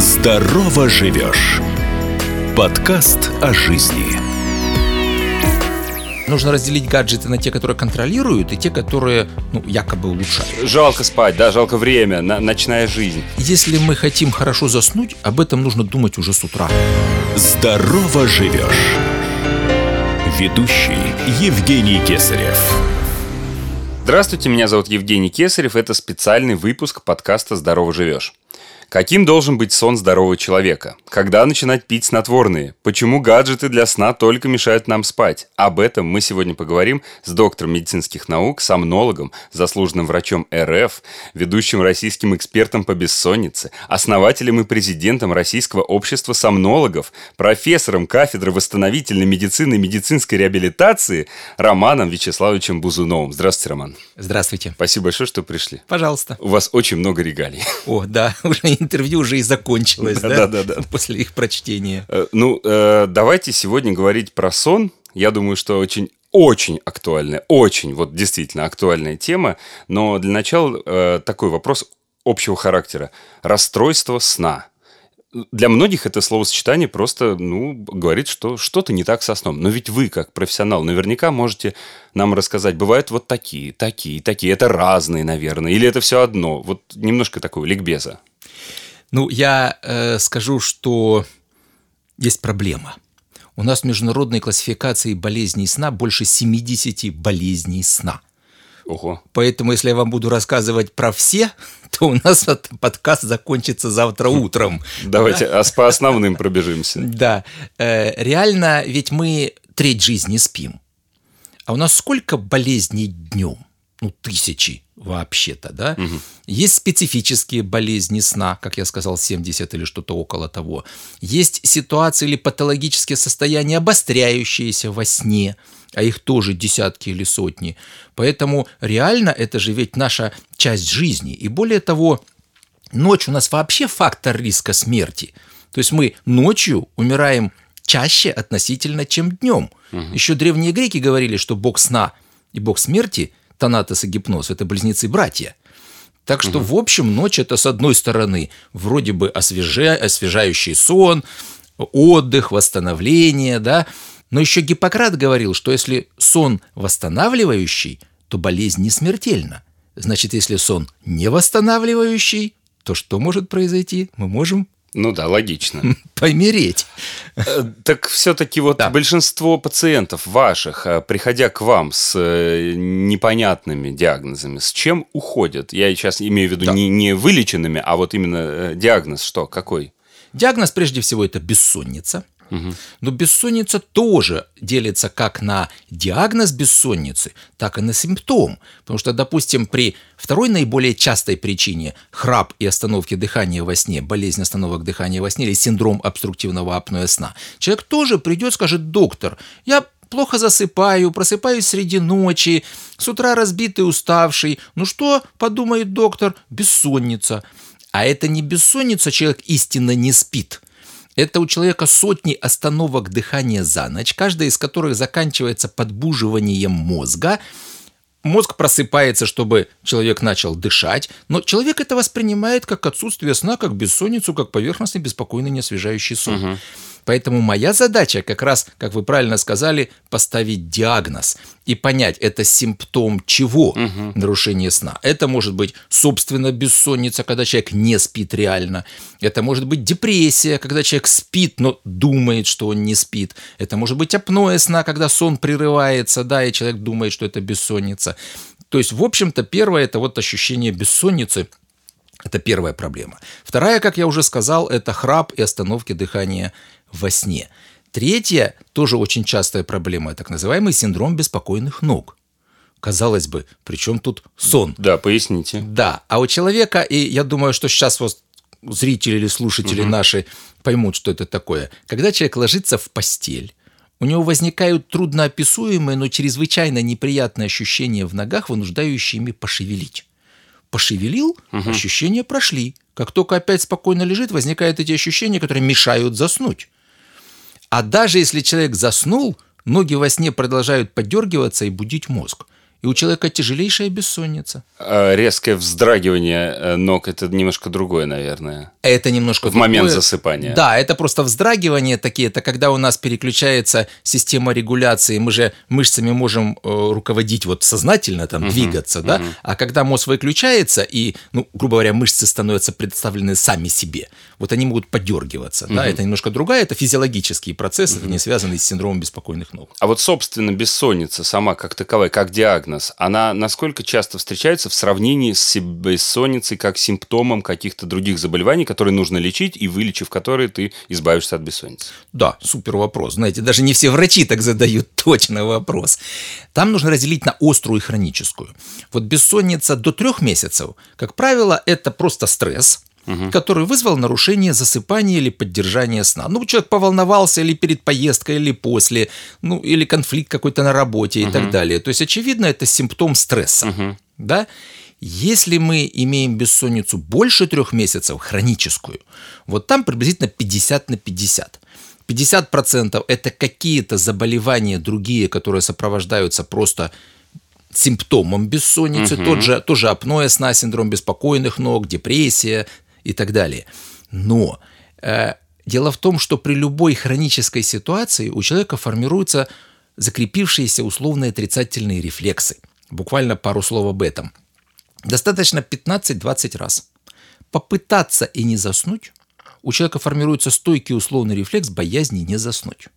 Здорово живешь. Подкаст о жизни. Нужно разделить гаджеты на те, которые контролируют, и те, которые ну, якобы улучшают. Жалко спать, да, жалко время, на- ночная жизнь. Если мы хотим хорошо заснуть, об этом нужно думать уже с утра. Здорово живешь. Ведущий Евгений Кесарев. Здравствуйте, меня зовут Евгений Кесарев, это специальный выпуск подкаста «Здорово живешь». Каким должен быть сон здорового человека? Когда начинать пить снотворные? Почему гаджеты для сна только мешают нам спать? Об этом мы сегодня поговорим с доктором медицинских наук, сомнологом, заслуженным врачом РФ, ведущим российским экспертом по бессоннице, основателем и президентом Российского общества сомнологов, профессором кафедры восстановительной медицины и медицинской реабилитации Романом Вячеславовичем Бузуновым. Здравствуйте, Роман. Здравствуйте. Спасибо большое, что пришли. Пожалуйста. У вас очень много регалий. О, да, уже интервью уже и закончилось, да? Да-да-да. После их прочтения. Э, Ну, э, давайте сегодня говорить про сон. Я думаю, что очень очень актуальная, очень, вот действительно актуальная тема. Но для начала э, такой вопрос общего характера. Расстройство сна. Для многих это словосочетание просто, ну, говорит, что что-то не так со сном. Но ведь вы, как профессионал, наверняка можете нам рассказать, бывают вот такие, такие, такие. Это разные, наверное. Или это все одно. Вот немножко такого ликбеза. Ну, я э, скажу, что есть проблема. У нас в международной классификации болезней сна больше 70 болезней сна. Ого. Поэтому, если я вам буду рассказывать про все, то у нас этот подкаст закончится завтра утром. Давайте а с- по основным пробежимся. Да, э, реально, ведь мы треть жизни спим. А у нас сколько болезней днем? Ну, тысячи вообще-то, да? Есть специфические болезни сна, как я сказал, 70 или что-то около того. Есть ситуации или патологические состояния, обостряющиеся во сне, а их тоже десятки или сотни. Поэтому реально это же ведь наша часть жизни. И более того, ночь у нас вообще фактор риска смерти. То есть мы ночью умираем чаще относительно, чем днем. Еще древние греки говорили, что бог сна и бог смерти, Танатос и Гипноз, это близнецы-братья. Так что, в общем, ночь это, с одной стороны, вроде бы освежа- освежающий сон, отдых, восстановление, да. Но еще Гиппократ говорил, что если сон восстанавливающий, то болезнь не смертельна. Значит, если сон не восстанавливающий, то что может произойти? Мы можем Ну да, логично. помереть. Э, Так все-таки вот Да. большинство пациентов ваших, э, приходя к вам с э, непонятными диагнозами, с чем уходят? Я сейчас имею в виду Да. не, не вылеченными, а вот именно диагноз что, какой? Диагноз прежде всего это бессонница. Но бессонница тоже делится как на диагноз бессонницы, так и на симптом. Потому что, допустим, при второй наиболее частой причине храп и остановки дыхания во сне, болезнь остановок дыхания во сне или синдром обструктивного апноэ сна, человек тоже придет, скажет, доктор, я плохо засыпаю, просыпаюсь среди ночи, с утра разбитый, уставший. Ну что, подумает доктор, бессонница. А это не бессонница, человек истинно не спит. Это у человека сотни остановок дыхания за ночь, каждая из которых заканчивается подбуживанием мозга. Мозг просыпается, чтобы человек начал дышать, но человек это воспринимает как отсутствие сна, как бессонницу, как поверхностный, беспокойный, неосвежающий сон. Поэтому моя задача как раз, как вы правильно сказали, поставить диагноз и понять, это симптом чего нарушение сна. Это может быть, собственно, бессонница, когда человек не спит реально. Это может быть депрессия, когда человек спит, но думает, что он не спит. Это может быть апноэ сна, когда сон прерывается, да, и человек думает, что это бессонница. То есть, в общем-то, первое – это вот ощущение бессонницы – это первая проблема. Вторая, как я уже сказал, это храп и остановки дыхания во сне. Третья, тоже очень частая проблема, так называемый синдром беспокойных ног. Казалось бы, при чем тут сон? Да, поясните. Да, а у человека, и я думаю, что сейчас вот зрители или слушатели наши поймут, что это такое. Когда человек ложится в постель, у него возникают трудноописуемые, но чрезвычайно неприятные ощущения в ногах, вынуждающие ими пошевелить. Пошевелил, ощущения прошли. Как только опять спокойно лежит, возникают эти ощущения, которые мешают заснуть. А даже если человек заснул, ноги во сне продолжают подергиваться и будить мозг. И у человека тяжелейшая бессонница. А резкое вздрагивание э, ног – это немножко другое, наверное. Это немножко В момент засыпания. Да, это просто вздрагивание такие. Это когда у нас переключается система регуляции. Мы же мышцами можем э, руководить вот сознательно, там, Мгм, двигаться, да? мгм. А когда мозг выключается, и, ну, грубо говоря, мышцы становятся представлены сами себе, вот они могут подергиваться, да? Мгм. Это немножко другая, это физиологический процесс, это не связанный с синдромом беспокойных ног. А вот, собственно, бессонница сама как таковая, как диагноз, она насколько часто встречается в сравнении с бессонницей как симптомом каких-то других заболеваний, которые нужно лечить, и вылечив которые ты избавишься от бессонницы? Да, супер вопрос. Знаете, даже не все врачи так задают точно вопрос. Там нужно разделить на острую и хроническую. Вот бессонница до трех месяцев, как правило, это просто стресс, который вызвал нарушение засыпания или поддержания сна. Ну, человек поволновался или перед поездкой, или после, ну, или конфликт какой-то на работе и так далее. То есть, очевидно, это симптом стресса. Да? Если мы имеем бессонницу больше трех месяцев, хроническую, вот там приблизительно 50 на 50. 50% это какие-то заболевания другие, которые сопровождаются просто симптомом бессонницы, тот же, тоже апноэ сна, синдром беспокойных ног, депрессия и так далее. Но э, дело в том, что при любой хронической ситуации у человека формируются закрепившиеся условные отрицательные рефлексы. Буквально пару слов об этом. Достаточно 15-20 раз. Попытаться и не заснуть, у человека формируется стойкий условный рефлекс боязни не заснуть.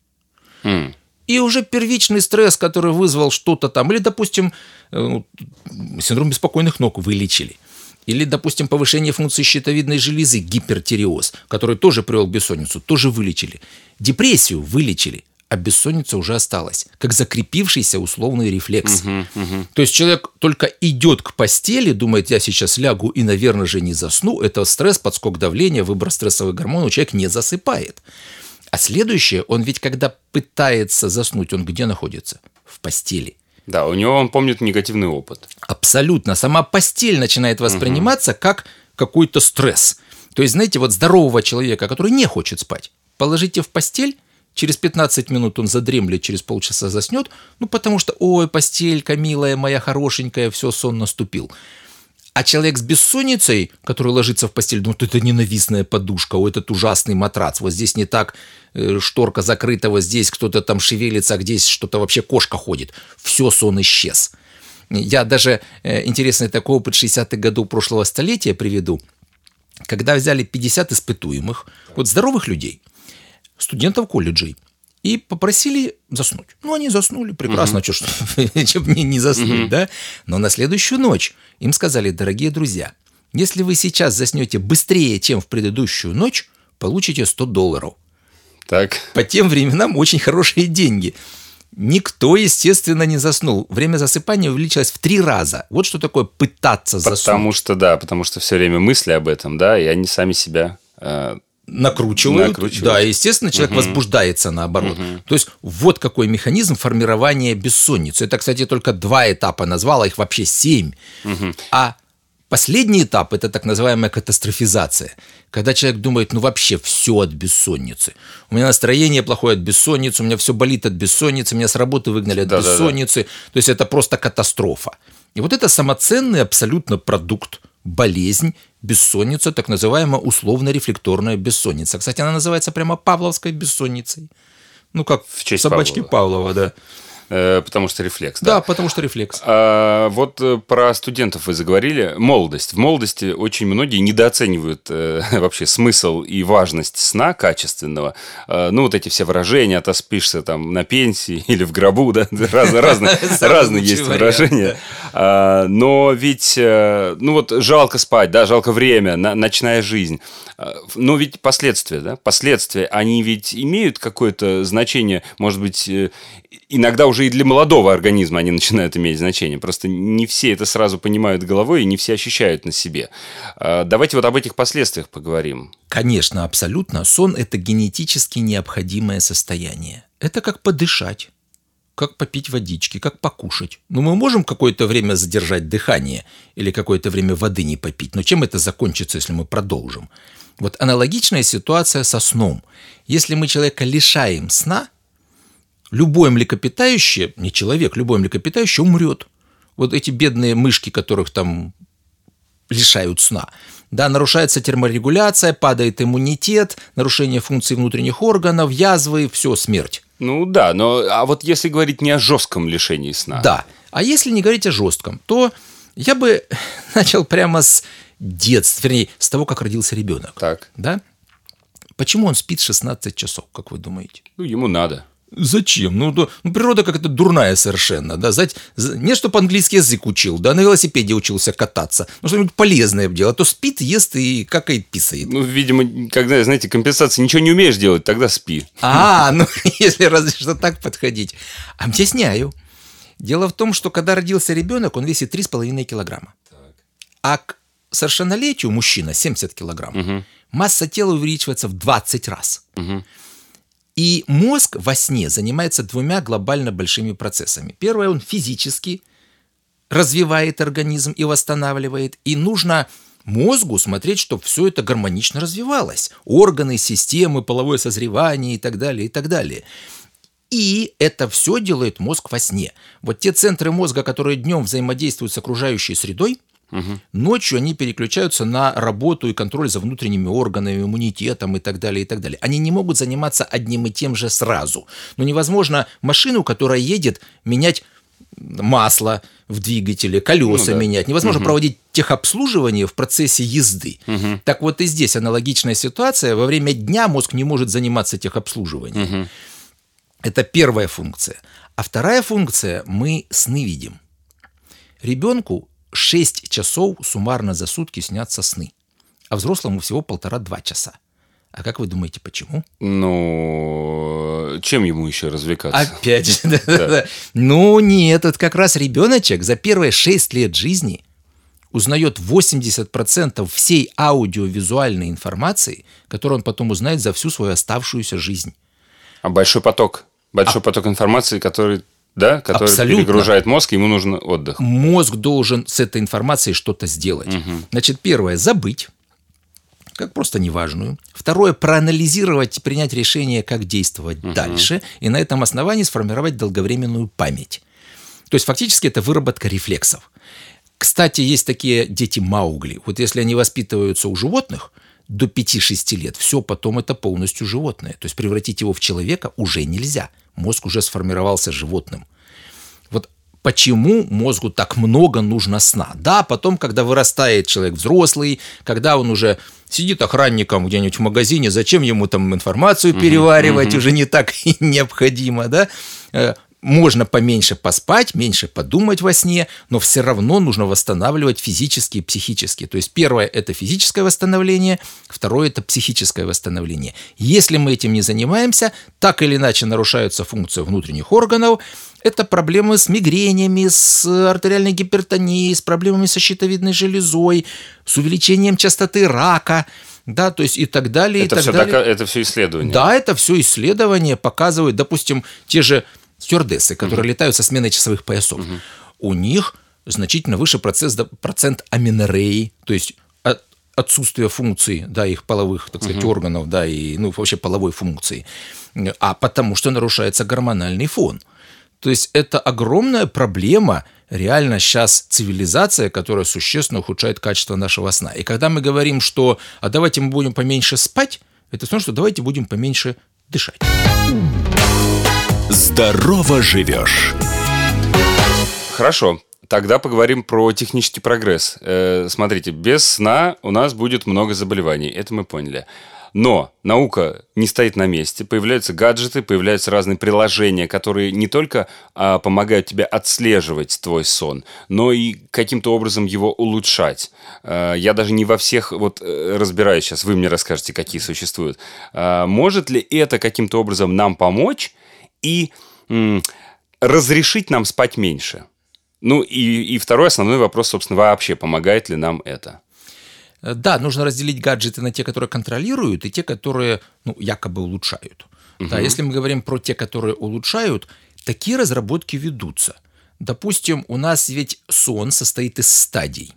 М. И уже первичный стресс, который вызвал что-то там, или, допустим, э, синдром беспокойных ног вылечили. Или, допустим, повышение функции щитовидной железы, гипертиреоз, который тоже привел к бессонницу, тоже вылечили. Депрессию вылечили, а бессонница уже осталась, как закрепившийся условный рефлекс. То есть человек только идет к постели, думает, я сейчас лягу и, наверное же, не засну. Это стресс, подскок давления, выбор стрессовых гормонов, человек не засыпает. А следующее, он ведь когда пытается заснуть, он где находится? В постели. Да, у него он помнит негативный опыт. Абсолютно. Сама постель начинает восприниматься как какой-то стресс. То есть, знаете, вот здорового человека, который не хочет спать, положите в постель, через 15 минут он задремлет, через полчаса заснет, ну потому что, ой, постелька, милая моя, хорошенькая, все, сон наступил. А человек с бессонницей, который ложится в постель, вот это ненавистная подушка, о, этот ужасный матрац, вот здесь не так э, шторка закрыта, вот здесь кто-то там шевелится, а здесь что-то вообще кошка ходит. Все, сон исчез. Я даже э, интересный такой опыт 60-х годов прошлого столетия приведу, когда взяли 50 испытуемых, вот здоровых людей, студентов колледжей, и попросили заснуть. Ну, они заснули, прекрасно, угу. что мне не заснуть, да? Но на следующую ночь им сказали, дорогие друзья, если вы сейчас заснете быстрее, чем в предыдущую ночь, получите 100 долларов. Так. По тем временам очень хорошие деньги. Никто, естественно, не заснул. Время засыпания увеличилось в три раза. Вот что такое пытаться заснуть. Потому что, да, потому что все время мысли об этом, да, и они сами себя э, накручивают. накручивают. Да, естественно, человек угу. возбуждается наоборот. Угу. То есть вот какой механизм формирования бессонницы. Это, кстати, только два этапа назвала, их вообще семь. Угу. А последний этап – это так называемая катастрофизация. Когда человек думает, ну вообще все от бессонницы. У меня настроение плохое от бессонницы, у меня все болит от бессонницы, меня с работы выгнали от Да-да-да. бессонницы. То есть это просто катастрофа. И вот это самоценный абсолютно продукт болезнь, бессонница, так называемая условно-рефлекторная бессонница. Кстати, она называется прямо Павловской бессонницей. Ну, как В честь собачки Павлова. Павлова, да. Э, потому что рефлекс. Да, потому что рефлекс. А, вот э, про студентов вы заговорили. Молодость. В молодости очень многие недооценивают э, вообще смысл и важность сна качественного. А, ну, вот эти все выражения, отоспишься там на пенсии или в гробу, да, Раз- разные, разные есть выражения. А, но ведь, э, ну вот жалко спать, да, жалко время, на- ночная жизнь. А, Но ведь последствия, да, последствия, они ведь имеют какое-то значение, может быть, э, иногда уже и для молодого организма они начинают иметь значение. Просто не все это сразу понимают головой и не все ощущают на себе. А, Давайте вот об этих последствиях поговорим. Конечно, абсолютно. Сон – это генетически необходимое состояние. Это как подышать, как попить водички, как покушать. Ну, мы можем какое-то время задержать дыхание или какое-то время воды не попить, но чем это закончится, если мы продолжим? Вот аналогичная ситуация со сном. Если мы человека лишаем сна, любое млекопитающее, не человек, любое млекопитающее умрет. вот эти бедные мышки, которых там лишают сна. Да, нарушается терморегуляция, падает иммунитет, нарушение функций внутренних органов, язвы, все, смерть. Ну да, но а вот если говорить не о жестком лишении сна. Да. А если не говорить о жестком, то я бы начал прямо с детства, вернее, с того, как родился ребенок. Так. Да? Почему он спит 16 часов, как вы думаете? Ну, ему надо. Зачем? Ну, ну, ну природа как-то дурная совершенно, да, знаете, не чтобы английский язык учил, да, на велосипеде учился кататься, ну, что-нибудь полезное делал, а то спит, ест и какает, писает. Ну, видимо, когда, знаете, компенсации ничего не умеешь делать, тогда спи. А, ну, если разве что так подходить. Объясняю. Дело в том, что когда родился ребенок, он весит 3,5 килограмма. А к совершеннолетию мужчина 70 килограмм. Угу. Масса тела увеличивается в 20 раз. Угу. И мозг во сне занимается двумя глобально большими процессами. Первое, он физически развивает организм и восстанавливает. И нужно мозгу смотреть, чтобы все это гармонично развивалось. Органы, системы, половое созревание и так далее, и так далее. И это все делает мозг во сне. Вот те центры мозга, которые днем взаимодействуют с окружающей средой, Угу. Ночью они переключаются на работу и контроль за внутренними органами, иммунитетом и так далее, и так далее. Они не могут заниматься одним и тем же сразу. Но невозможно машину, которая едет, менять масло в двигателе, колеса Ну да. менять. Невозможно Мгм. проводить техобслуживание в процессе езды. Мгм. Так вот и здесь аналогичная ситуация. Во время дня мозг не может заниматься техобслуживанием. Мгм. Это первая функция. А вторая функция – мы сны видим. Ребенку 6 часов суммарно за сутки снятся сны, а взрослому всего полтора-два часа. А как вы думаете, почему? Ну, чем ему еще развлекаться? Опять же, да-да-да. Ну нет, это как раз ребеночек за первые 6 лет жизни узнает 80% всей аудиовизуальной информации, которую он потом узнает за всю свою оставшуюся жизнь. А большой поток. Большой поток информации, который, да, который Абсолютно. перегружает мозг, ему нужен отдых. Мозг должен с этой информацией что-то сделать. Значит, первое – забыть, как просто неважную. Второе – проанализировать, принять решение, как действовать дальше, и на этом основании сформировать долговременную память. То есть, фактически, это выработка рефлексов. Кстати, есть такие дети Маугли. Вот если они воспитываются у животных до 5-6 лет, все, потом это полностью животное. То есть превратить его в человека уже нельзя. Мозг уже сформировался животным. Вот почему мозгу так много нужно сна. Да, потом, когда вырастает человек взрослый, когда он уже сидит охранником где-нибудь в магазине, зачем ему там информацию переваривать, уже не так необходимо, да, Э, можно поменьше поспать, меньше подумать во сне, но все равно нужно восстанавливать физически и психически. То есть первое – это физическое восстановление, второе – это психическое восстановление. Если мы этим не занимаемся, так или иначе нарушаются функции внутренних органов, это проблемы с мигренями, с артериальной гипертонией, с проблемами со щитовидной железой, с увеличением частоты рака, да, то есть и так далее, и Это так все, далее. это все исследование. Да, это все исследования показывают, допустим, те же стюардессы, которые летают со сменой часовых поясов. У них значительно выше процесс, процент аминореи, то есть от- отсутствие функций, да, их половых, так сказать, органов, да, и, ну, вообще половой функции, а потому что нарушается гормональный фон. То есть это огромная проблема, реально сейчас цивилизация, которая существенно ухудшает качество нашего сна. И когда мы говорим, что а давайте мы будем поменьше спать, это значит, что давайте будем поменьше дышать. Здорово живешь. Хорошо. Тогда поговорим про технический прогресс. Э, смотрите, без сна у нас будет много заболеваний. Это мы поняли. Но наука не стоит на месте, появляются гаджеты, появляются разные приложения, которые не только а, помогают тебе отслеживать твой сон, но и каким-то образом его улучшать. А, я даже не во всех вот э, разбираюсь сейчас, вы мне расскажете, какие существуют. А, может ли это каким-то образом нам помочь и м, разрешить нам спать меньше? Ну и, и второй основной вопрос, собственно, вообще помогает ли нам это? Э, Да, нужно разделить гаджеты на те, которые контролируют, и те, которые ну, якобы улучшают. Да, если мы говорим про те, которые улучшают, такие разработки ведутся. Допустим, у нас ведь сон состоит из стадий.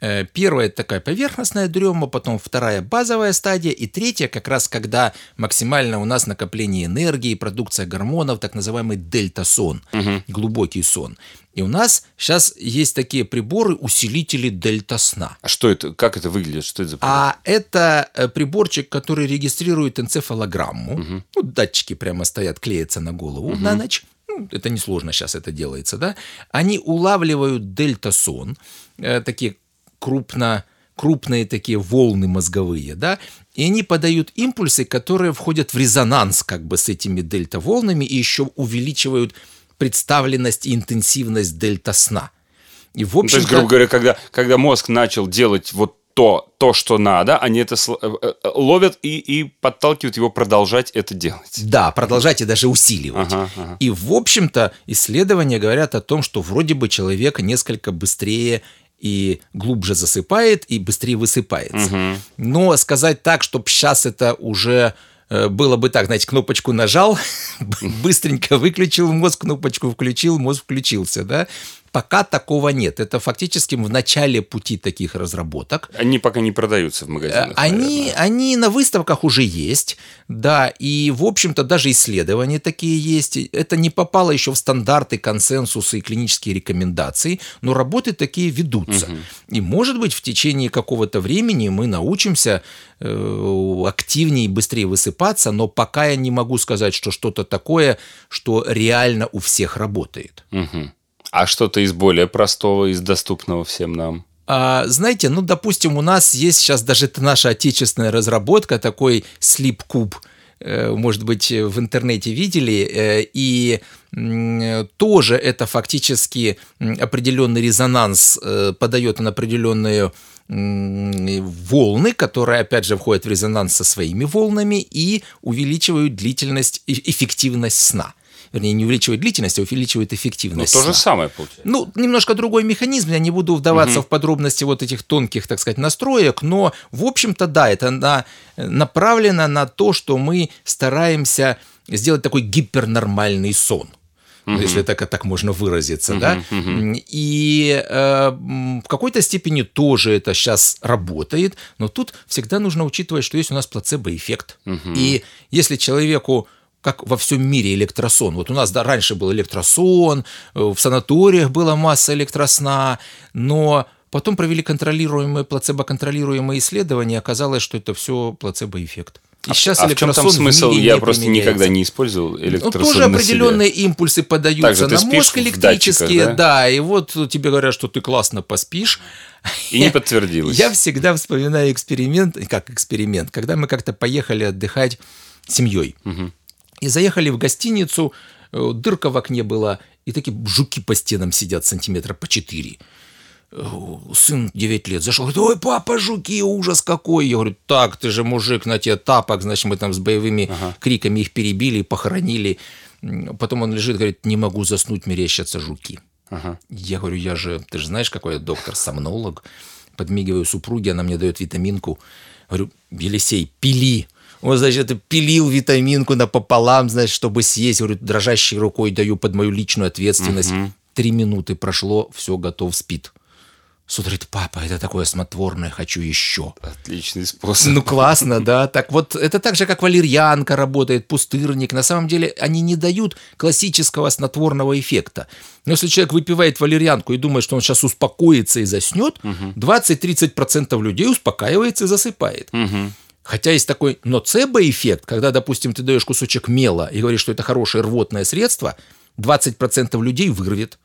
Э, первая такая поверхностная дрема, потом вторая базовая стадия, и третья как раз когда максимально у нас накопление энергии, продукция гормонов, так называемый дельта-сон, угу. глубокий сон. И у нас сейчас есть такие приборы, усилители дельта-сна. А что это? Как это выглядит? Что это за прибор? А это э, приборчик, который регистрирует энцефалограмму. Угу. Ну, датчики прямо стоят, клеятся на голову угу. на ночь ну, это несложно сейчас это делается, да, они улавливают дельта-сон, э, такие крупно, крупные такие волны мозговые, да, и они подают импульсы, которые входят в резонанс как бы с этими дельта-волнами и еще увеличивают представленность и интенсивность дельта-сна. И в общем ну, то есть, грубо говоря, когда, когда мозг начал делать вот то, то, что надо, они это э, э, ловят и, и подталкивают его продолжать это делать. Да, продолжать и даже усиливать. Ага, ага. И, в общем-то, исследования говорят о том, что вроде бы человек несколько быстрее и глубже засыпает, и быстрее высыпается. Угу. Но сказать так, чтобы сейчас это уже э, было бы так, знаете, кнопочку нажал, быстренько выключил мозг, кнопочку включил, мозг включился, да, Пока такого нет. Это фактически в начале пути таких разработок. Они пока не продаются в магазинах. Они, они на выставках уже есть, да, и, в общем-то, даже исследования такие есть. Это не попало еще в стандарты, консенсусы и клинические рекомендации, но работы такие ведутся. Угу. И, может быть, в течение какого-то времени мы научимся э, активнее и быстрее высыпаться, но пока я не могу сказать, что что-то такое, что реально у всех работает. Угу. А что-то из более простого, из доступного всем нам? А, знаете, ну, допустим, у нас есть сейчас даже это наша отечественная разработка, такой слип-куб, э, может быть, в интернете видели, э, и тоже это фактически определенный резонанс э, подает на определенные волны, которые, опять же, входят в резонанс со своими волнами и увеличивают длительность и эффективность сна вернее, не увеличивает длительность, а увеличивает эффективность. Ну, то же самое получается. Ну, немножко другой механизм, я не буду вдаваться угу. в подробности вот этих тонких, так сказать, настроек, но, в общем-то, да, это на, направлено на то, что мы стараемся сделать такой гипернормальный сон. Uh-huh. если так, так можно выразиться, uh-huh, да. Uh-huh. И э, в какой-то степени тоже это сейчас работает, но тут всегда нужно учитывать, что есть у нас плацебо-эффект. Uh-huh. И если человеку как во всем мире электросон. Вот у нас да, раньше был электросон, э, в санаториях была масса электросна, но потом провели контролируемые, плацебо-контролируемые исследования, оказалось, что это все плацебо-эффект. И а, сейчас а в чем там смысл? Я просто никогда не использовал электросон Ну, тоже определенные импульсы подаются на мозг электрические, да? да, и вот тебе говорят, что ты классно поспишь. И не подтвердилось. Я всегда вспоминаю эксперимент, как эксперимент, когда мы как-то поехали отдыхать семьей. Угу. И заехали в гостиницу, э, дырка в окне была, и такие жуки по стенам сидят сантиметра по четыре. Сын 9 лет зашел, говорит, ой, папа, жуки, ужас какой. Я говорю, так, ты же мужик на тебе тапок, значит, мы там с боевыми ага. криками их перебили, похоронили. Потом он лежит, говорит, не могу заснуть, мерещатся жуки. Ага. Я говорю, я же, ты же знаешь, какой я доктор-сомнолог. Подмигиваю супруге, она мне дает витаминку. Говорю, Елисей, пили. Он, значит, пилил витаминку напополам, значит, чтобы съесть. Говорю, дрожащей рукой даю под мою личную ответственность. Угу. Три минуты прошло, все, готов, спит. Смотрит, папа, это такое смотворное, хочу еще. Отличный способ. Ну, классно, да. Так вот, это так же, как валерьянка работает, пустырник. На самом деле, они не дают классического снотворного эффекта. Но если человек выпивает валерьянку и думает, что он сейчас успокоится и заснет, угу. 20-30% людей успокаивается и засыпает. Угу. Хотя есть такой ноцебо-эффект, когда, допустим, ты даешь кусочек мела и говоришь, что это хорошее рвотное средство, 20% людей вырвет.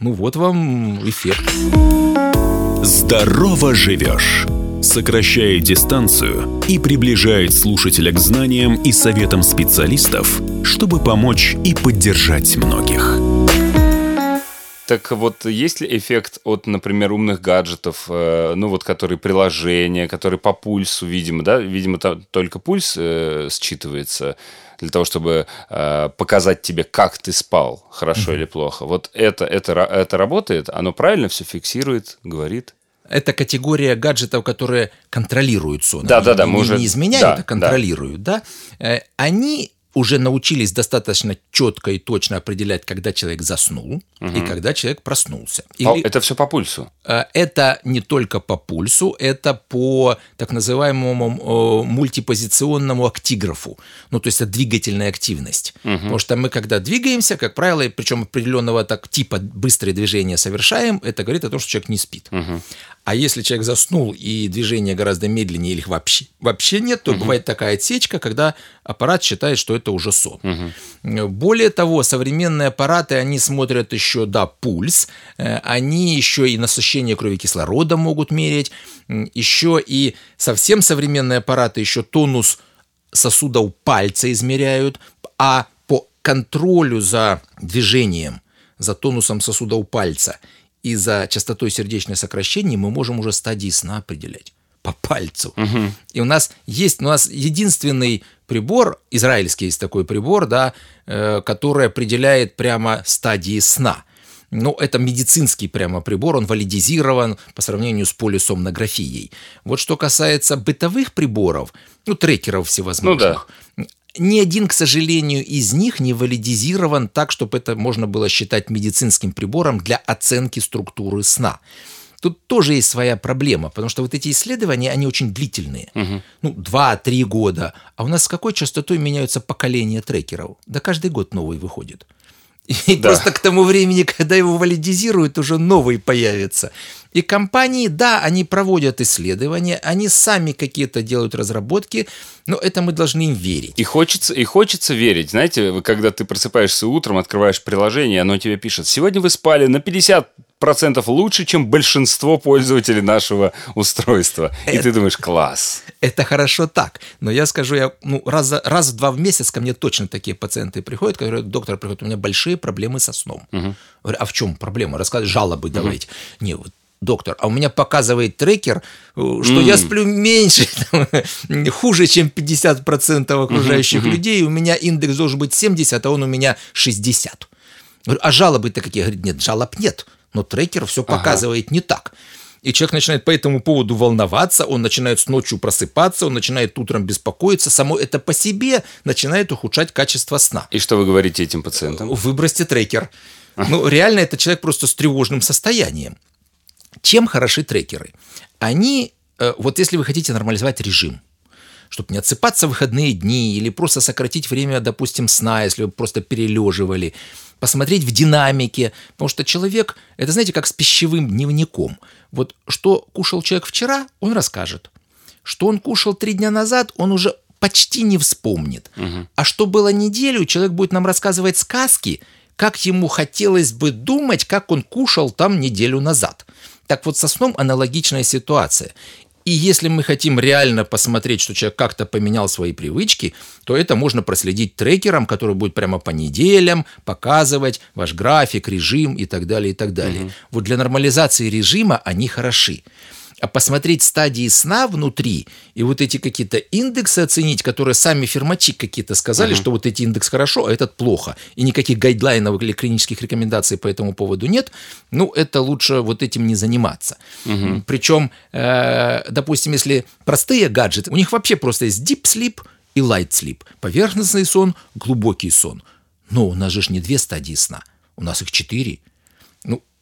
Ну вот вам эффект. Здорово живешь. Сокращает дистанцию и приближает слушателя к знаниям и советам специалистов, чтобы помочь и поддержать многих. Так вот, есть ли эффект от, например, умных гаджетов, э, ну вот, которые приложения, которые по пульсу, видимо, да, видимо, там только пульс э, считывается для того, чтобы э, показать тебе, как ты спал, хорошо mm-hmm. или плохо. Вот это, это, это работает, оно правильно все фиксирует, говорит. Это категория гаджетов, которые контролируют сон. Да, да, да. Мы не, уже... не изменяют, да, а контролируют, да. да? Э, они уже научились достаточно четко и точно определять, когда человек заснул Мгм. и когда человек проснулся. По- Или- Это все по пульсу. Э, Это не только по пульсу, это по так называемому э, мультипозиционному актиграфу. Ну, то есть это двигательная активность. Потому что мы, когда двигаемся, как правило, причем определенного так типа быстрые движения совершаем, это говорит о том, что человек не спит. А если человек заснул и движение гораздо медленнее или их вообще, вообще нет, то бывает такая отсечка, когда аппарат считает, что это уже сон. Э, Более того, современные аппараты, они смотрят еще, да, пульс, они еще и насыщение крови кислородом могут мерить, еще и совсем современные аппараты еще тонус сосуда у пальца измеряют, а по контролю за движением, за тонусом сосуда у пальца и за частотой сердечных сокращений мы можем уже стадии сна определять по пальцу. И у нас есть, у нас единственный прибор, израильский есть такой прибор, да, э, который определяет прямо стадии сна. Ну, это медицинский прямо прибор, он валидизирован по сравнению с полисомнографией. Вот что касается бытовых приборов, ну, трекеров всевозможных, ни один, к сожалению, из них не валидизирован так, чтобы это можно было считать медицинским прибором для оценки структуры сна. Тут тоже есть своя проблема, потому что вот эти исследования, они очень длительные. Ну, 2-3 года. А у нас с какой частотой меняются поколения трекеров? Да каждый год новый выходит. И Да. просто к тому времени, когда его валидизируют, уже новый появится. И компании, да, они проводят исследования, они сами какие-то делают разработки, но это мы должны им верить. И хочется, и хочется верить. Знаете, когда ты просыпаешься утром, открываешь приложение, оно тебе пишет, сегодня вы спали на 50% лучше, чем большинство пользователей нашего устройства. И ты думаешь, класс. Это хорошо так. Но я скажу, я, ну, раз, раз в два в месяц ко мне точно такие пациенты приходят, которые доктор, приходит, у меня большие проблемы со сном. Говорю, а в чем проблема? Рассказывай, жалобы давайте. Не, вот, доктор, а у меня показывает трекер, э, что я сплю меньше, хуже, чем 50% окружающих людей, у меня индекс должен быть 70, а он у меня 60. Говорю, а жалобы-то какие? Говорит, нет, жалоб нет, но трекер все показывает не так. И человек начинает по этому поводу волноваться, он начинает с ночью просыпаться, он начинает утром беспокоиться, само это по себе начинает ухудшать качество сна. И что вы говорите этим пациентам? Выбросьте трекер. Ну, реально, это человек просто с тревожным состоянием. Чем хороши трекеры? Они, э, вот если вы хотите нормализовать режим, чтобы не отсыпаться в выходные дни или просто сократить время, допустим, сна, если вы просто перележивали, посмотреть в динамике, потому что человек, это знаете, как с пищевым дневником. Вот что кушал человек вчера, он расскажет. Что он кушал три дня назад, он уже почти не вспомнит. А что было неделю, человек будет нам рассказывать сказки, как ему хотелось бы думать, как он кушал там неделю назад. Так вот, со сном аналогичная ситуация. И если мы хотим реально посмотреть, что человек как-то поменял свои привычки, то это можно проследить трекером, который будет прямо по неделям показывать ваш график, режим и так далее, и так далее. Вот для нормализации режима они хороши. А посмотреть стадии сна внутри и вот эти какие-то индексы оценить, которые сами фермачи какие-то сказали, что вот эти индекс хорошо, а этот плохо, и никаких гайдлайнов или клинических рекомендаций по этому поводу нет, ну, это лучше вот этим не заниматься. Причем, э, допустим, если простые гаджеты, у них вообще просто есть deep sleep и light sleep. Поверхностный сон, глубокий сон. Но у нас же не две стадии сна, у нас их четыре.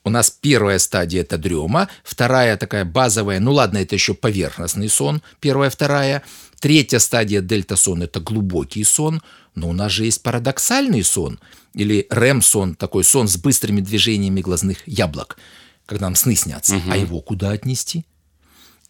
У нас первая стадия – это дрема, вторая такая базовая, ну ладно, это еще поверхностный сон, первая, вторая. Третья стадия дельта-сон – это глубокий сон, но у нас же есть парадоксальный сон, или REM-сон, такой сон с быстрыми движениями глазных яблок, когда нам сны снятся. А его куда отнести?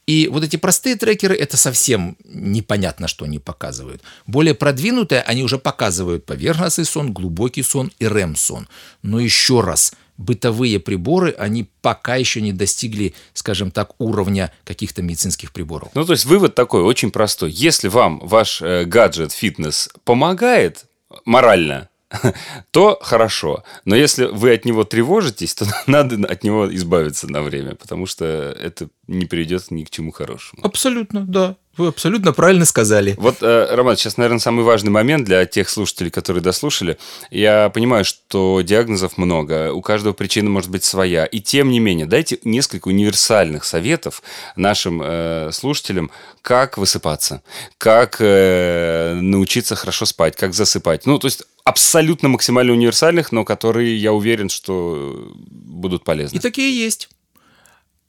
И вот эти простые трекеры, это совсем непонятно, что они показывают. Более продвинутые, они уже показывают поверхностный сон, глубокий сон и REM-сон. Но еще раз, бытовые приборы, они пока еще не достигли, скажем так, уровня каких-то медицинских приборов. Ну, то есть вывод такой очень простой. Если вам ваш э, гаджет фитнес помогает морально, то хорошо. Но если вы от него тревожитесь, то надо от него избавиться на время, потому что это не приведет ни к чему хорошему. Абсолютно, да. Вы абсолютно правильно сказали. Вот, э, Роман, сейчас, наверное, самый важный момент для тех слушателей, которые дослушали. Я понимаю, что диагнозов много, у каждого причина может быть своя. И тем не менее, дайте несколько универсальных советов нашим э, слушателям, как высыпаться, как э, научиться хорошо спать, как засыпать. Ну, то есть абсолютно максимально универсальных, но которые, я уверен, что будут полезны. И такие есть.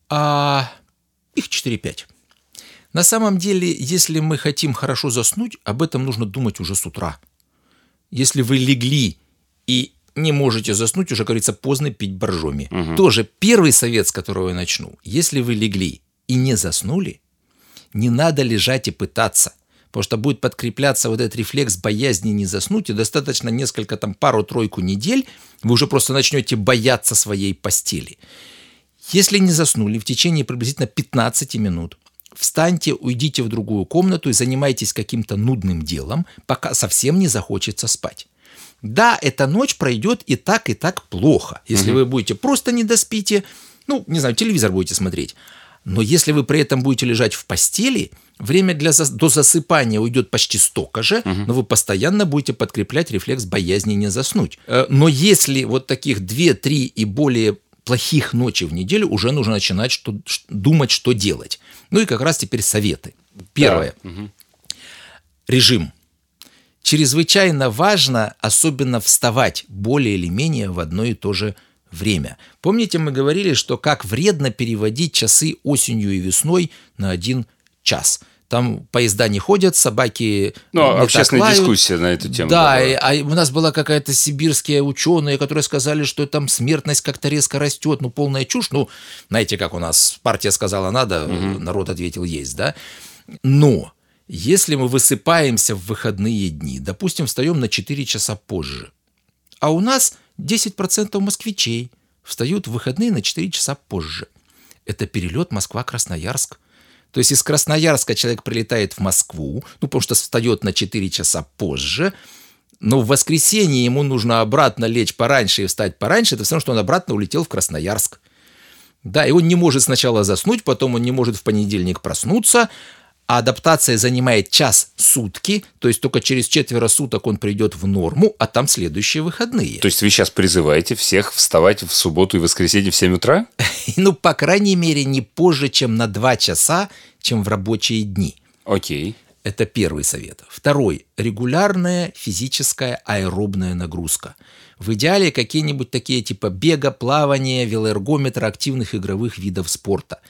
А их 4-5. На самом деле, если мы хотим хорошо заснуть, об этом нужно думать уже с утра. Если вы легли и не можете заснуть, уже, говорится, поздно пить боржоми. Угу. Тоже первый совет, с которого я начну. Если вы легли и не заснули, не надо лежать и пытаться. Потому что будет подкрепляться вот этот рефлекс боязни не заснуть, и достаточно несколько, там, пару-тройку недель, вы уже просто начнете бояться своей постели. Если не заснули в течение приблизительно 15 минут, встаньте, уйдите в другую комнату и занимайтесь каким-то нудным делом, пока совсем не захочется спать. Да, эта ночь пройдет и так, и так плохо. Если угу. вы будете просто не доспите, ну, не знаю, телевизор будете смотреть. Но если вы при этом будете лежать в постели, время для зас... до засыпания уйдет почти столько же, угу. но вы постоянно будете подкреплять рефлекс боязни не заснуть. Э, но если вот таких 2-3 и более плохих ночей в неделю, уже нужно начинать что, думать, что делать. Ну и как раз теперь советы. Первое. Да. Угу. Режим. Чрезвычайно важно особенно вставать более или менее в одно и то же время. Помните, мы говорили, что как вредно переводить часы осенью и весной на один час – там поезда не ходят, собаки Ну, общественная дискуссия на эту тему. Да, и, а у нас была какая-то сибирские ученые, которые сказали, что там смертность как-то резко растет, ну, полная чушь. Ну, знаете, как у нас партия сказала надо, угу. народ ответил есть, да. Но если мы высыпаемся в выходные дни, допустим, встаем на 4 часа позже, а у нас 10% москвичей встают в выходные на 4 часа позже. Это перелет Москва-Красноярск – то есть из Красноярска человек прилетает в Москву, ну, потому что встает на 4 часа позже, но в воскресенье ему нужно обратно лечь пораньше и встать пораньше, это все равно, что он обратно улетел в Красноярск. Да, и он не может сначала заснуть, потом он не может в понедельник проснуться, а адаптация занимает час сутки, то есть только через четверо суток он придет в норму, а там следующие выходные. То есть вы сейчас призываете всех вставать в субботу и воскресенье в 7 утра? ну, по крайней мере, не позже, чем на 2 часа, чем в рабочие дни. Окей. Это первый совет. Второй. Регулярная физическая аэробная нагрузка. В идеале какие-нибудь такие типа бега, плавания, велоэргометра, активных игровых видов спорта –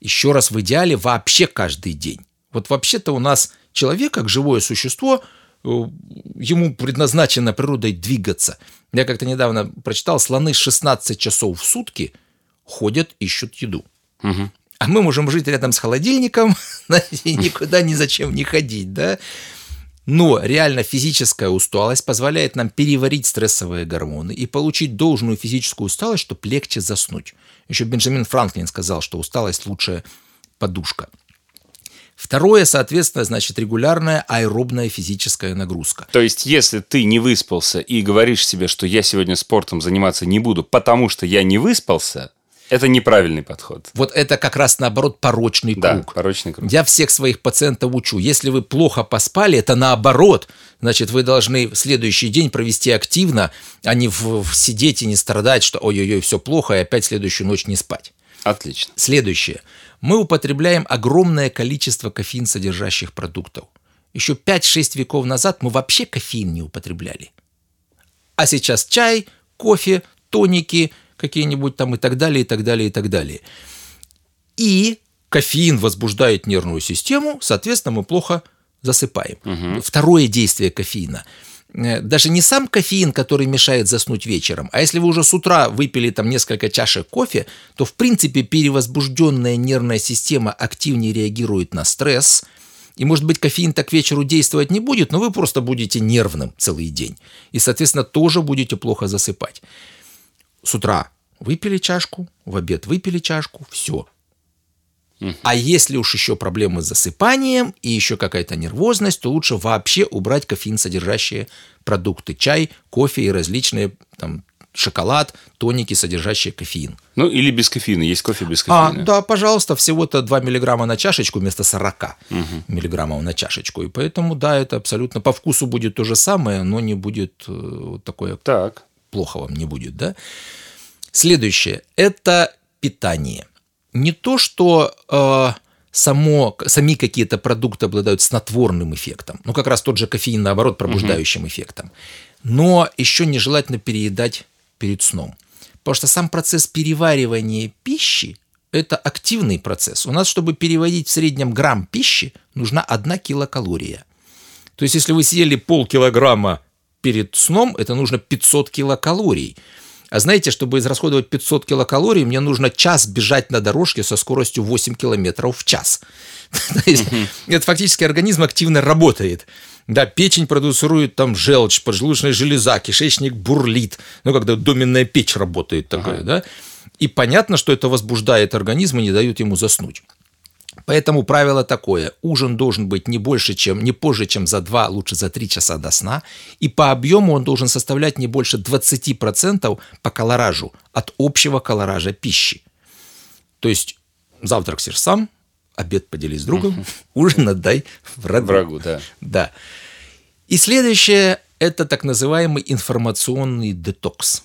еще раз, в идеале вообще каждый день. Вот вообще-то у нас человек, как живое существо, э, ему предназначено природой двигаться. Я как-то недавно прочитал, слоны 16 часов в сутки ходят, ищут еду. Угу. А мы можем жить рядом с холодильником и никуда ни зачем не ходить, да? Но реально физическая усталость позволяет нам переварить стрессовые гормоны и получить должную физическую усталость, чтобы легче заснуть. Еще Бенджамин Франклин сказал, что усталость лучшая подушка. Второе, соответственно, значит регулярная аэробная физическая нагрузка. То есть, если ты не выспался и говоришь себе, что я сегодня спортом заниматься не буду, потому что я не выспался, это неправильный подход. Вот это как раз наоборот порочный круг. Да, порочный круг. Я всех своих пациентов учу. Если вы плохо поспали, это наоборот. Значит, вы должны в следующий день провести активно, а не в, в сидеть и не страдать, что ой-ой-ой, все плохо, и опять следующую ночь не спать. Отлично. Следующее. Мы употребляем огромное количество кофеин содержащих продуктов. Еще 5-6 веков назад мы вообще кофеин не употребляли. А сейчас чай, кофе, тоники – какие-нибудь там и так далее, и так далее, и так далее. И кофеин возбуждает нервную систему, соответственно, мы плохо засыпаем. Угу. Второе действие кофеина э, даже не сам кофеин, который мешает заснуть вечером, а если вы уже с утра выпили там несколько чашек кофе, то в принципе перевозбужденная нервная система активнее реагирует на стресс, и, может быть, кофеин так к вечеру действовать не будет, но вы просто будете нервным целый день. И, соответственно, тоже будете плохо засыпать с утра выпили чашку, в обед выпили чашку, все. А если уж еще проблемы с засыпанием и еще какая-то нервозность, то лучше вообще убрать кофеин содержащие продукты. Чай, кофе и различные там, шоколад, тоники, содержащие кофеин. Ну, или без кофеина. Есть кофе без А, кофеина. да, пожалуйста, всего-то 2 миллиграмма на чашечку вместо 40 миллиграммов на чашечку. И поэтому, да, это абсолютно по вкусу будет то же самое, но не будет э, вот такое Так. Плохо вам не будет, да? Следующее – это питание. Не то, что э, само, сами какие-то продукты обладают снотворным эффектом, ну, как раз тот же кофеин, наоборот, пробуждающим эффектом, но еще нежелательно переедать перед сном. Потому что сам процесс переваривания пищи – это активный процесс. У нас, чтобы переводить в среднем грамм пищи, нужна одна килокалория. То есть, если вы съели полкилограмма перед сном, это нужно 500 килокалорий. А знаете, чтобы израсходовать 500 килокалорий, мне нужно час бежать на дорожке со скоростью 8 километров в час. Это фактически организм активно работает. Да, печень продуцирует там желчь, поджелудочная железа, кишечник бурлит. Ну, когда доменная печь работает такая, да. И понятно, что это возбуждает организм и не дает ему заснуть. Поэтому правило такое. Ужин должен быть не больше, чем, не позже, чем за 2, лучше за 3 часа до сна. И по объему он должен составлять не больше 20% по колоражу от общего колоража пищи. То есть завтрак съешь сам, обед поделись с другом, ужин отдай врагу. Врагу, да. Да. И следующее – это так называемый информационный детокс.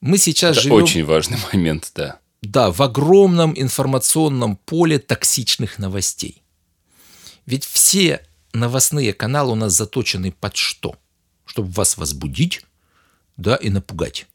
Мы сейчас Это живем... очень важный момент, да. Да, в огромном информационном поле токсичных новостей. Ведь все новостные каналы у нас заточены под что? Чтобы вас возбудить, да, и напугать.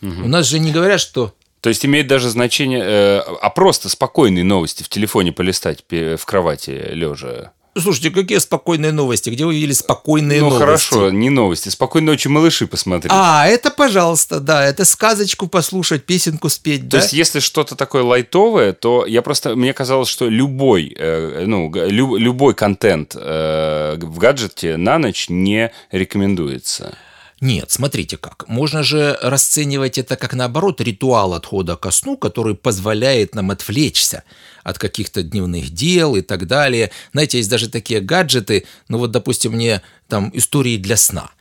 У нас же не говорят, что То есть имеет даже значение, э, а просто спокойные новости в телефоне полистать в кровати лежа. Слушайте, какие спокойные новости? Где вы видели спокойные ну новости? хорошо, не новости. Спокойной ночи, малыши посмотреть. А, это, пожалуйста, да, это сказочку послушать, песенку спеть, То да? есть, если что-то такое лайтовое, то я просто мне казалось, что любой, э, ну, г- лю- любой контент э, в гаджете на ночь не рекомендуется. Нет, смотрите как. Можно же расценивать это как, наоборот, ритуал отхода ко сну, который позволяет нам отвлечься от каких-то дневных дел и так далее. Знаете, есть даже такие гаджеты, ну вот, допустим, мне там истории для сна.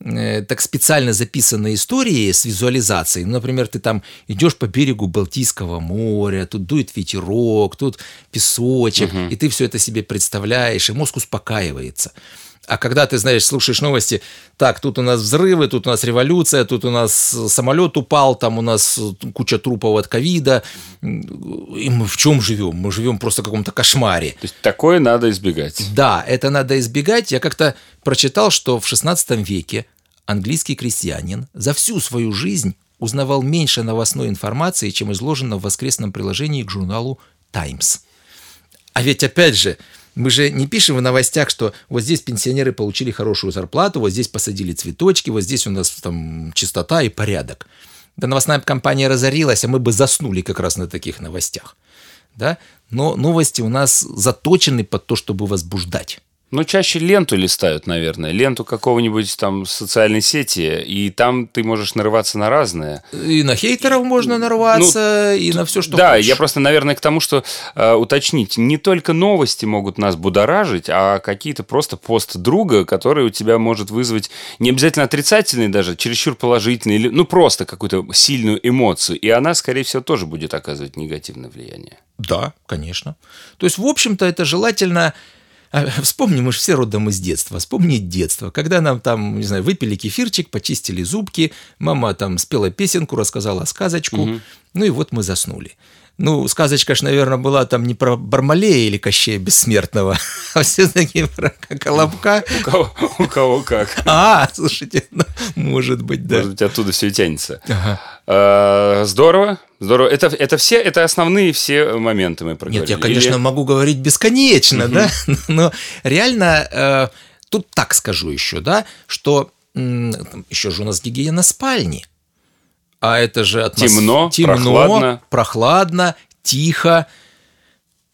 Э, Так специально записанные истории с визуализацией. Ну, например, ты там идешь по берегу Балтийского моря, тут дует ветерок, тут песочек, и ты все это себе представляешь, и мозг успокаивается. А когда ты, знаешь, слушаешь новости, так, тут у нас взрывы, тут у нас революция, тут у нас самолет упал, там у нас куча трупов от ковида, и мы в чем живем? Мы живем просто в каком-то кошмаре. То есть, такое надо избегать. Да, это надо избегать. Я как-то прочитал, что в 16 веке английский крестьянин за всю свою жизнь узнавал меньше новостной информации, чем изложено в воскресном приложении к журналу «Таймс». А ведь опять же, мы же не пишем в новостях, что вот здесь пенсионеры получили хорошую зарплату, вот здесь посадили цветочки, вот здесь у нас там чистота и порядок. Да новостная компания разорилась, а мы бы заснули как раз на таких новостях. Да? Но новости у нас заточены под то, чтобы возбуждать. Ну, чаще ленту листают, наверное. Ленту какого-нибудь там социальной сети, и там ты можешь нарываться на разное. И на хейтеров можно нарваться, и на все, что Ну, да, хочешь. я просто, наверное, к тому, что э, уточнить, не только новости могут нас будоражить, а какие-то просто пост друга, который у тебя может вызвать не обязательно отрицательный даже, чересчур положительный, или, ну, просто какую-то сильную эмоцию. И она, скорее всего, тоже будет оказывать негативное влияние. Да, конечно. То есть, в общем-то, это желательно... а, Вспомни, мы же все родом из детства. Вспомнить детство. Когда нам там, не знаю, выпили кефирчик, почистили зубки, мама там спела песенку, рассказала сказочку, ну и вот мы заснули. Ну, сказочка ж, наверное, была там не про Бармалея или Кощея Бессмертного, а все-таки про Колобка. У кого, у кого как. А, слушайте, ну, может быть, да. Может быть, оттуда все и тянется. Ага. Э, Здорово. Здорово. Это, это все, это основные все моменты мы проговорили. Нет, я, конечно, Или- могу говорить бесконечно, да, но реально э, тут так скажу еще, да, что еще же у нас гигиена спальни, а это же атмос- Темно, темно, прохладно. прохладно, тихо.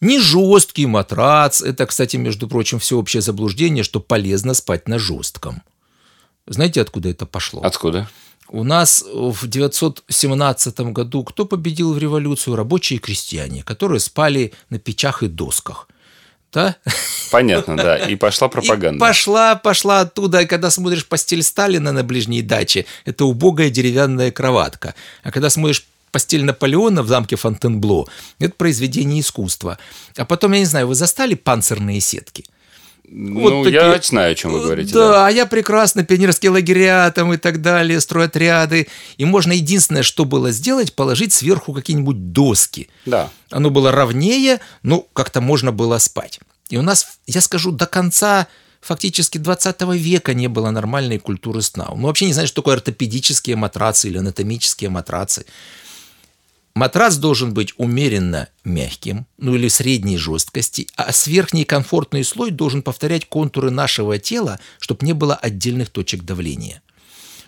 Не жесткий матрац. Это, кстати, между прочим, всеобщее заблуждение, что полезно спать на жестком. Знаете, откуда это пошло? Откуда? У нас в 917 году кто победил в революцию? Рабочие и крестьяне, которые спали на печах и досках. Да? Понятно, да. И пошла пропаганда. И пошла, пошла оттуда. И когда смотришь постель Сталина на ближней даче, это убогая деревянная кроватка. А когда смотришь постель Наполеона в замке Фонтенбло, это произведение искусства. А потом, я не знаю, вы застали панцирные сетки? Ну, вот такие... я знаю, о чем вы говорите. Да, да, а я прекрасно, пионерские лагеря там и так далее, стройотряды. И можно единственное, что было сделать, положить сверху какие-нибудь доски. Да. Оно было ровнее, ну, как-то можно было спать. И у нас, я скажу, до конца фактически 20 века не было нормальной культуры сна. Мы вообще не знаем, что такое ортопедические матрацы или анатомические матрацы. Матрас должен быть умеренно мягким, ну или средней жесткости, а сверхний комфортный слой должен повторять контуры нашего тела, чтобы не было отдельных точек давления.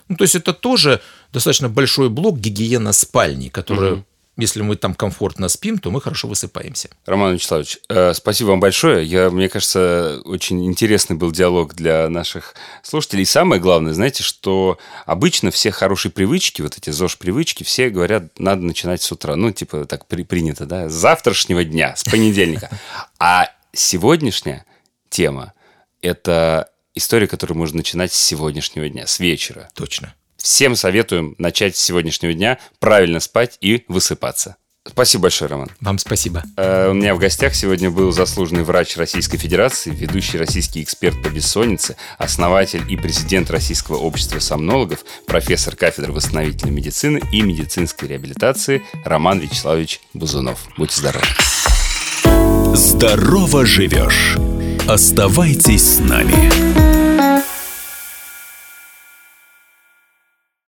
Ну, то есть это тоже достаточно большой блок гигиена спальни, который угу. Если мы там комфортно спим, то мы хорошо высыпаемся. Роман Вячеславович, э, спасибо вам большое. Я, мне кажется, очень интересный был диалог для наших слушателей. И самое главное, знаете, что обычно все хорошие привычки, вот эти ЗОЖ-привычки, все говорят, надо начинать с утра. Ну, типа так при, принято, да? С завтрашнего дня, с понедельника. А сегодняшняя тема – это история, которую можно начинать с сегодняшнего дня, с вечера. Точно. Всем советуем начать с сегодняшнего дня правильно спать и высыпаться. Спасибо большое, Роман. Вам спасибо. Э, у меня в гостях сегодня был заслуженный врач Российской Федерации, ведущий российский эксперт по бессоннице, основатель и президент Российского общества сомнологов, профессор кафедры восстановительной медицины и медицинской реабилитации Роман Вячеславович Бузунов. Будьте здоровы. Здорово живешь. Оставайтесь с нами.